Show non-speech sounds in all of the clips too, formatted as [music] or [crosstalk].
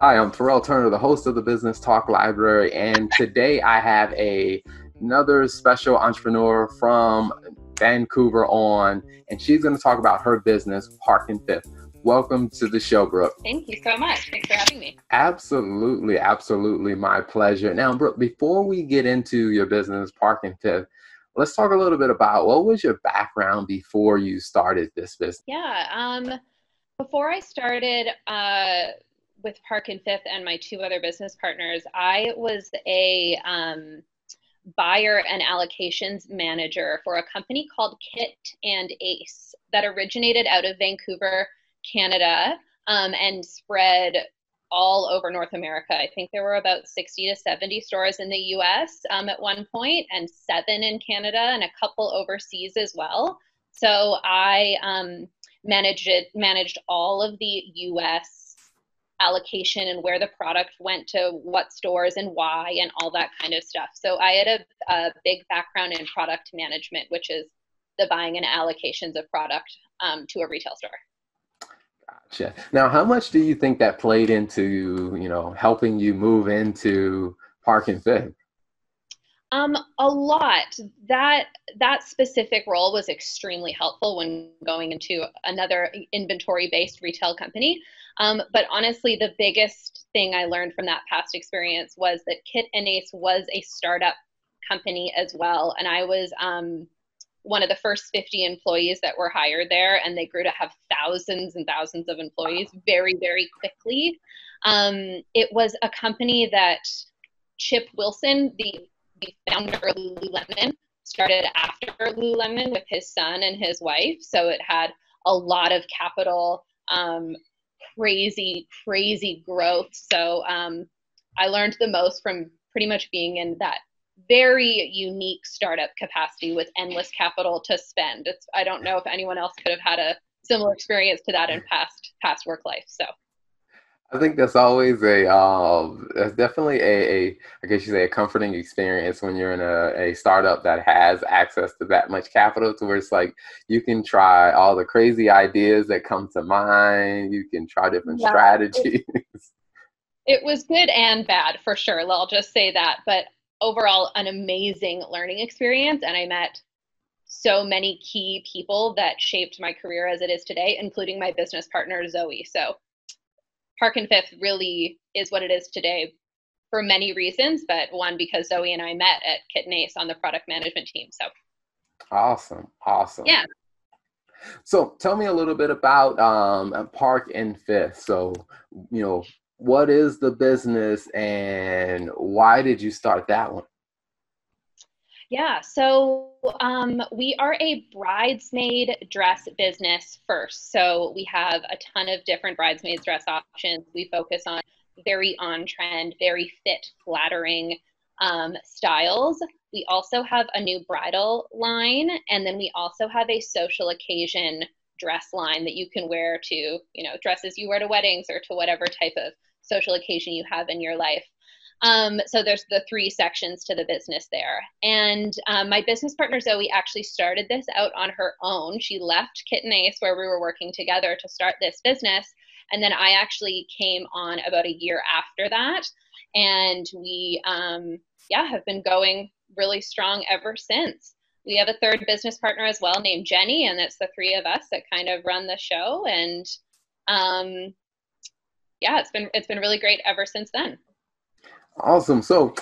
Hi, I'm Terrell Turner, the host of the Business Talk Library, and today I have a another special entrepreneur from Vancouver on, and she's going to talk about her business, Park and Fifth. Welcome to the show, Brooke. Thank you so much. Thanks for having me. Absolutely, absolutely, my pleasure. Now, Brooke, before we get into your business, Park and Fifth, let's talk a little bit about what was your background before you started this business. Yeah. Um, before I started uh, with Park and Fifth and my two other business partners, I was a um, buyer and allocations manager for a company called Kit and Ace that originated out of Vancouver, Canada, um, and spread all over North America. I think there were about 60 to 70 stores in the US um, at one point, and seven in Canada, and a couple overseas as well. So I um, managed managed all of the US allocation and where the product went to what stores and why and all that kind of stuff. So I had a, a big background in product management, which is the buying and allocations of product um, to a retail store. Gotcha. Now, how much do you think that played into, you know, helping you move into Park and Fifth? Um, a lot. That that specific role was extremely helpful when going into another inventory-based retail company. Um, but honestly, the biggest thing I learned from that past experience was that Kit and Ace was a startup company as well, and I was um, one of the first 50 employees that were hired there, and they grew to have thousands and thousands of employees very, very quickly. Um, it was a company that Chip Wilson, the, the founder of Lululemon, started after Lululemon with his son and his wife. So it had a lot of capital, um, crazy, crazy growth. So um, I learned the most from pretty much being in that very unique startup capacity with endless capital to spend. It's I don't know if anyone else could have had a similar experience to that in past past work life. So I think that's always a um, that's definitely a, a I guess you say a comforting experience when you're in a, a startup that has access to that much capital to where it's like you can try all the crazy ideas that come to mind. You can try different yeah, strategies. It, it was good and bad for sure. I'll just say that. But overall an amazing learning experience and I met so many key people that shaped my career as it is today, including my business partner Zoe. So Park and Fifth really is what it is today for many reasons, but one because Zoe and I met at Kit and Ace on the product management team. So awesome, awesome. Yeah. So tell me a little bit about um, Park and Fifth. So you know, what is the business and why did you start that one? Yeah, so um, we are a bridesmaid dress business first. So we have a ton of different bridesmaids dress options. We focus on very on trend, very fit, flattering um, styles. We also have a new bridal line, and then we also have a social occasion dress line that you can wear to, you know, dresses you wear to weddings or to whatever type of social occasion you have in your life. Um, so there's the three sections to the business there. And um, my business partner Zoe actually started this out on her own. She left Kit and Ace, where we were working together, to start this business. And then I actually came on about a year after that. And we, um, yeah, have been going really strong ever since. We have a third business partner as well named Jenny, and it's the three of us that kind of run the show. And um, yeah, it's been it's been really great ever since then. Awesome. So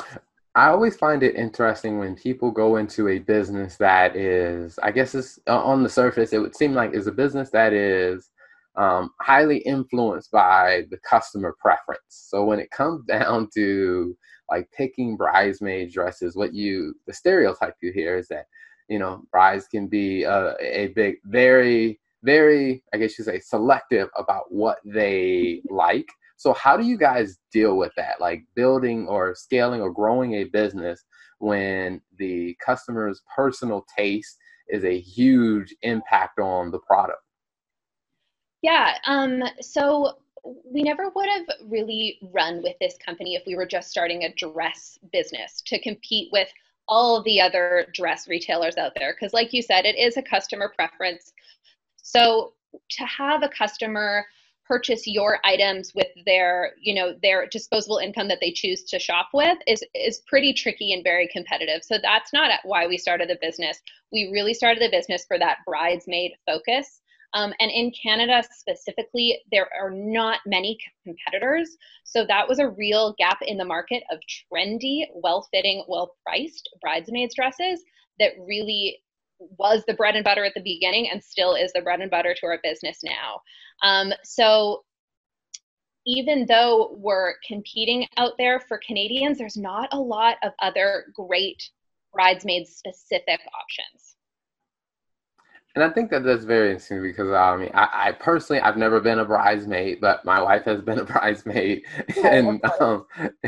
I always find it interesting when people go into a business that is, I guess, it's uh, on the surface, it would seem like is a business that is um, highly influenced by the customer preference. So when it comes [laughs] down to like picking bridesmaid dresses, what you the stereotype you hear is that you know brides can be a, a big, very, very, I guess you say, selective about what they [laughs] like so how do you guys deal with that? Like building or scaling or growing a business when the customer's personal taste is a huge impact on the product? Yeah. Um, so we never would have really run with this company if we were just starting a dress business to compete with all the other dress retailers out there. Because, like you said, it is a customer preference. So to have a customer purchase your items with their you know their disposable income that they choose to shop with is is pretty tricky and very competitive. So that's not why we started the business. We really started the business for that bridesmaid focus. Um, and in Canada specifically, there are not many competitors. So that was a real gap in the market of trendy, well fitting, well priced bridesmaids dresses that really was the bread and butter at the beginning and still is the bread and butter to our business now. Um, so even though we're competing out there for Canadians, there's not a lot of other great bridesmaid specific options. And I think that that's very interesting because I mean, I, I, personally, I've never been a bridesmaid, but my wife has been a [laughs] bridesmaid in um,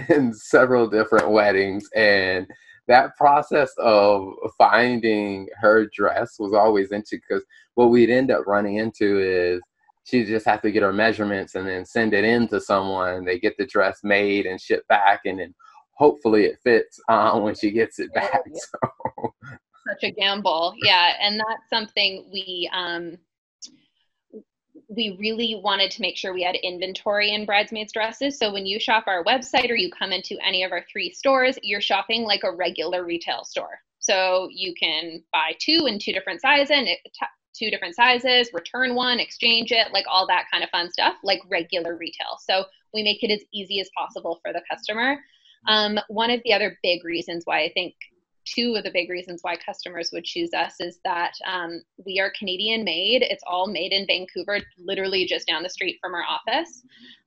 in several different weddings, and that process of finding her dress was always interesting because what we'd end up running into is she just have to get her measurements and then send it in to someone. They get the dress made and shipped back, and then hopefully it fits uh, [laughs] when she gets it back. So such a gamble. Yeah, and that's something we um, we really wanted to make sure we had inventory in bridesmaids dresses. So when you shop our website or you come into any of our three stores, you're shopping like a regular retail store. So you can buy two in two different sizes and two different sizes, return one, exchange it, like all that kind of fun stuff, like regular retail. So we make it as easy as possible for the customer. Um, one of the other big reasons why I think two of the big reasons why customers would choose us is that um, we are Canadian made. It's all made in Vancouver, literally just down the street from our office.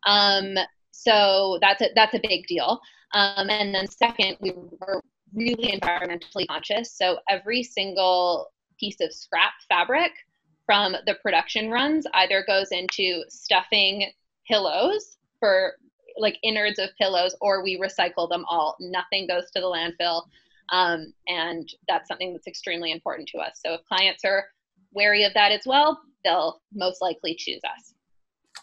Um, so that's a, that's a big deal. Um, and then second, we were really environmentally conscious. So every single piece of scrap fabric from the production runs either goes into stuffing pillows for like innards of pillows or we recycle them all. Nothing goes to the landfill. Um, and that's something that's extremely important to us. So if clients are wary of that as well, they'll most likely choose us.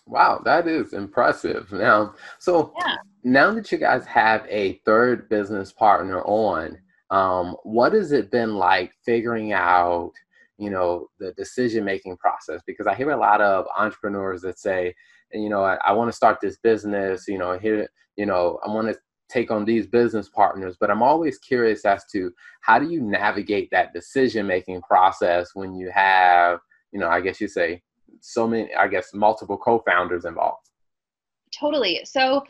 Wow, that is impressive. Now, so yeah. now that you guys have a third business partner on, um, what has it been like figuring out, you know, the decision making process? Because I hear a lot of entrepreneurs that say, you know, I, I want to start this business, you know, here, you know, I want to take on these business partners but i'm always curious as to how do you navigate that decision making process when you have you know i guess you say so many i guess multiple co-founders involved totally so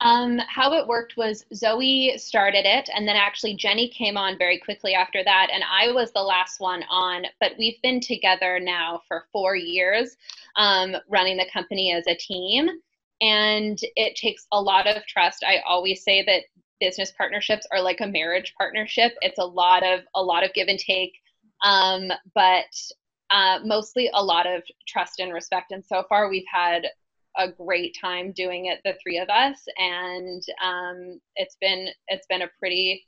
um, how it worked was Zoe started it, and then actually Jenny came on very quickly after that, and I was the last one on. But we've been together now for four years, um, running the company as a team and it takes a lot of trust. I always say that business partnerships are like a marriage partnership. It's a lot of a lot of give and take um, but uh, mostly a lot of trust and respect. And so far we've had a great time doing it the three of us and um, it's been it's been a pretty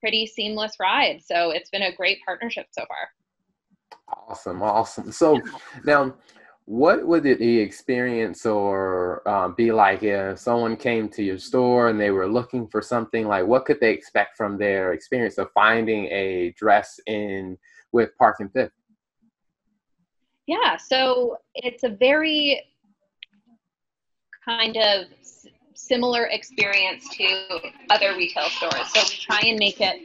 pretty seamless ride. So it's been a great partnership so far. Awesome awesome. So now what would the experience or um, be like if someone came to your store and they were looking for something? Like what could they expect from their experience of finding a dress in with park and fifth? Yeah so it's a very kind of similar experience to other retail stores. So we try and make it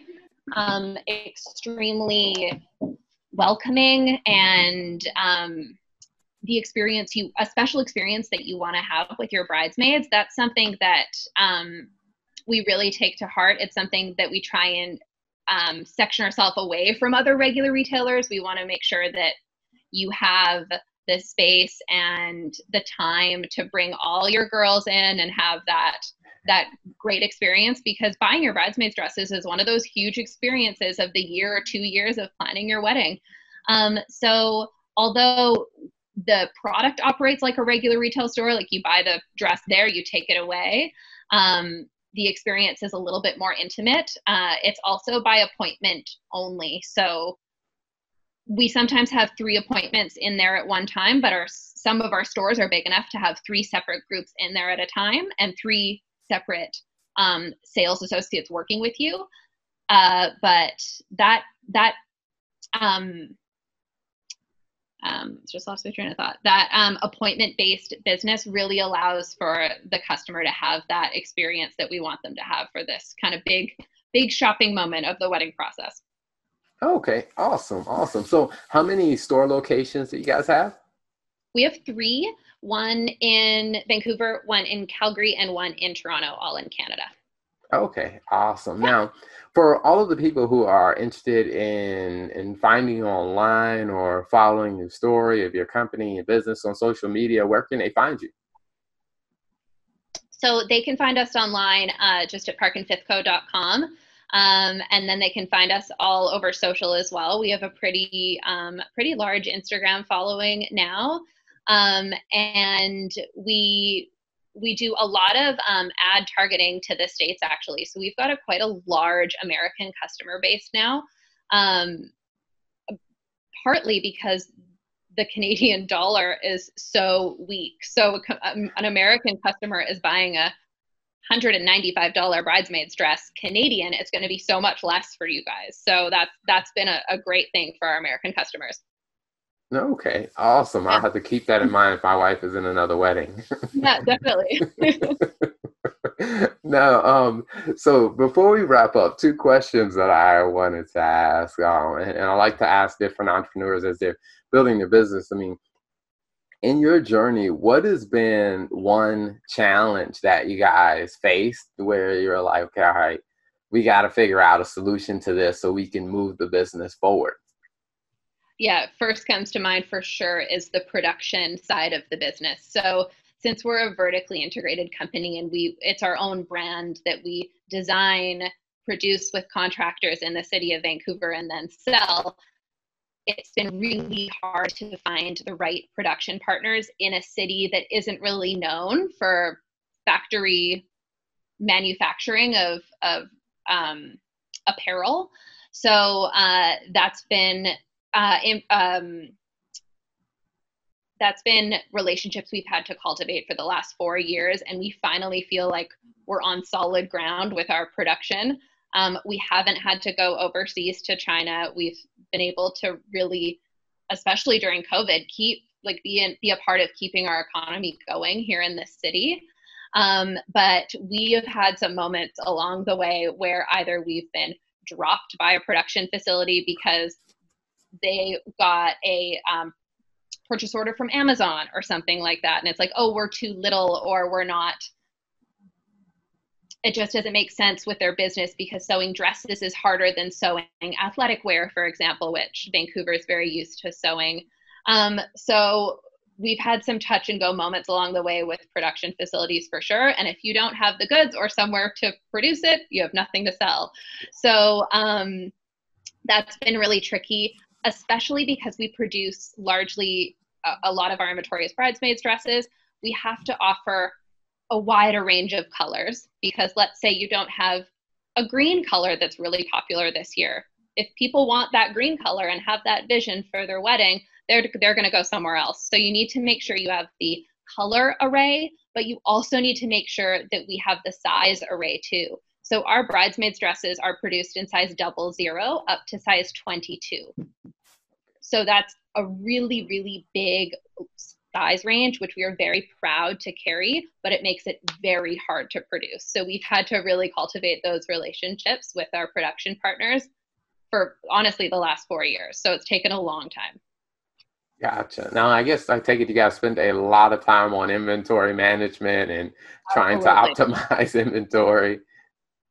um, extremely welcoming and um, the experience you a special experience that you want to have with your bridesmaids that's something that um, we really take to heart. It's something that we try and um, section ourselves away from other regular retailers. We want to make sure that you have the space and the time to bring all your girls in and have that that great experience because buying your bridesmaids dresses is one of those huge experiences of the year or two years of planning your wedding. Um, so although the product operates like a regular retail store like you buy the dress there you take it away. Um, the experience is a little bit more intimate. Uh, it's also by appointment only. So we sometimes have three appointments in there at one time but our some of our stores are big enough to have three separate groups in there at a time and three separate um, sales associates working with you. Uh, but that that um, um, just lost my train of thought. That um, appointment-based business really allows for the customer to have that experience that we want them to have for this kind of big, big shopping moment of the wedding process. Okay, awesome, awesome. So, how many store locations do you guys have? We have three: one in Vancouver, one in Calgary, and one in Toronto, all in Canada. Okay, awesome. Now, for all of the people who are interested in in finding you online or following the story of your company and business on social media, where can they find you? So they can find us online uh, just at parkandfifthco.com. Um, and then they can find us all over social as well. We have a pretty um, pretty large Instagram following now, um, and we we do a lot of um, ad targeting to the states actually. So we've got a quite a large American customer base now, um, partly because the Canadian [laughs] dollar is so weak. So um, an American customer is buying a $195 bridesmaid's dress Canadian, it's going to be so much less for you guys. So that's that's been a, a great thing for our American customers. Okay, awesome. I'll have to keep that in mind if my wife is in another wedding. yeah, definitely. [laughs] now, um, so before we wrap up, two questions that I wanted to ask, um, and, and I like to ask different entrepreneurs as they're building their business. I mean, in your journey, what has been one challenge that you guys faced where you're like, okay, all right, we got to figure out a solution to this so we can move the business forward? Yeah, first comes to mind for sure is the production side of the business. So since we're a vertically integrated company and we it's our own brand that we design, produce with contractors in the city of Vancouver and then sell, it's been really hard to find the right production partners in a city that isn't really known for factory manufacturing of of um, apparel. So uh, that's been uh, in, um, that's been relationships we've had to cultivate for the last four years, and we finally feel like we're on solid ground with our production. Um, we haven't had to go overseas to China. We've been able to really, especially during COVID, keep like be in, be a part of keeping our economy going here in this city. Um, but we have had some moments along the way where either we've been dropped by a production facility because they got a um, purchase order from Amazon or something like that, and it's like, oh, we're too little or we're not it just doesn't make sense with their business because sewing dresses is harder than sewing athletic wear, for example, which Vancouver is very used to sewing. Um, so we've had some touch and go moments along the way with production facilities for sure. And if you don't have the goods or somewhere to produce it, you have nothing to sell. So um, that's been really tricky, especially because we produce largely a, a lot of our inventory as bridesmaids dresses. We have to offer a wider range of colors because let's say you don't have a green color that's really popular this year. If people want that green color and have that vision for their wedding, they're they're going to go somewhere else. So you need to make sure you have the color array, but you also need to make sure that we have the size array too. So our bridesmaids dresses are produced in size double zero up to size 22. So that's a really, really big size range, which we are very proud to carry, but it makes it very hard to produce. So we've had to really cultivate those relationships with our production partners for honestly the last four years. So it's taken a long time. Gotcha. Now, I guess I take it you guys spend a lot of time on inventory management and trying Absolutely. to [laughs] optimize inventory.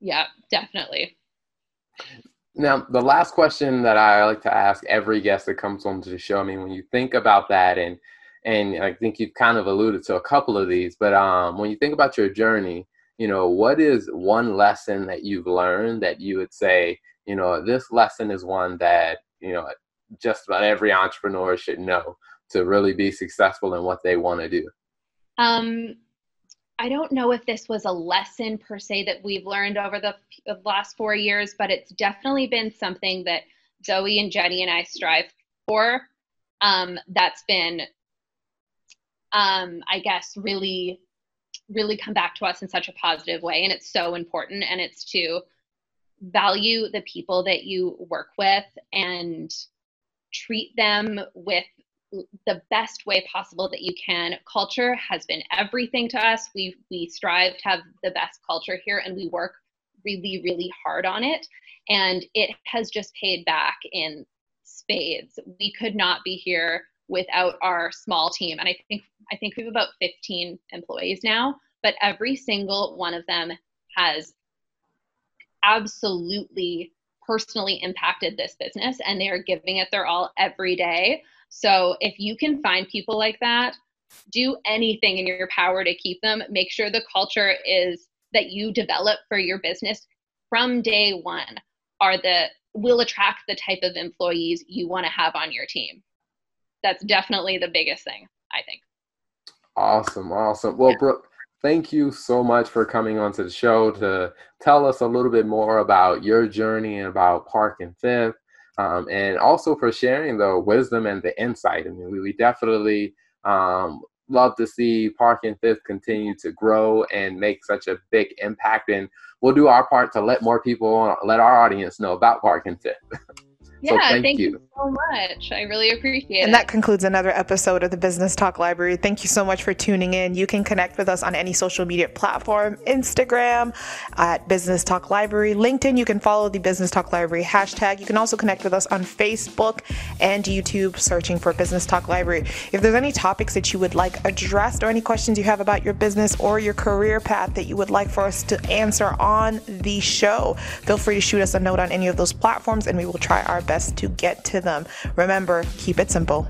Yeah, definitely. Now, the last question that I like to ask every guest that comes on to the show, I mean, when you think about that and and I think you've kind of alluded to a couple of these, but um, when you think about your journey, you know, what is one lesson that you've learned that you would say, you know, this lesson is one that, you know, just about every entrepreneur should know to really be successful in what they want to do? Um, I don't know if this was a lesson per se that we've learned over the, last four years, but it's definitely been something that Zoe and Jenny and I strive for. Um, that's been um, I guess, really, really come back to us in such a positive way. And it's so important. And it's to value the people that you work with and treat them with the best way possible that you can. Culture has been everything to us. We we strive to have the best culture here and we work really really hard on it and it has just paid back in spades. We could not be here without our small team and I think I think we have about 15 employees now, but every single one of them has absolutely personally impacted this business and they are giving it their all every day. So if you can find people like that, do anything in your power to keep them. Make sure the culture is that you develop for your business from day one are the will attract the type of employees you want to have on your team. That's definitely the biggest thing, I think. Awesome, awesome. Well, yeah. Brooke, thank you so much for coming onto the show to tell us a little bit more about your journey and about Park and Fifth, um, and also for sharing the wisdom and the insight. I mean, we, we definitely um, love to see Park and Fifth continue to grow and make such a big impact. And we'll do our part to let more people, let our audience know about Park and Fifth. [laughs] Yeah, so thank, thank you. you. so much. I really appreciate it. And that concludes another episode of the Business Talk Library. Thank you so much for tuning in. You can connect with us on any social media platform Instagram at Business Talk Library, LinkedIn. You can follow the Business Talk Library hashtag. You can also connect with us on Facebook and YouTube, searching for Business Talk Library. If there's any topics that you would like addressed or any questions you have about your business or your career path that you would like for us to answer on the show, feel free to shoot us a note on any of those platforms and we will try our best best to get to them. Remember, keep it simple.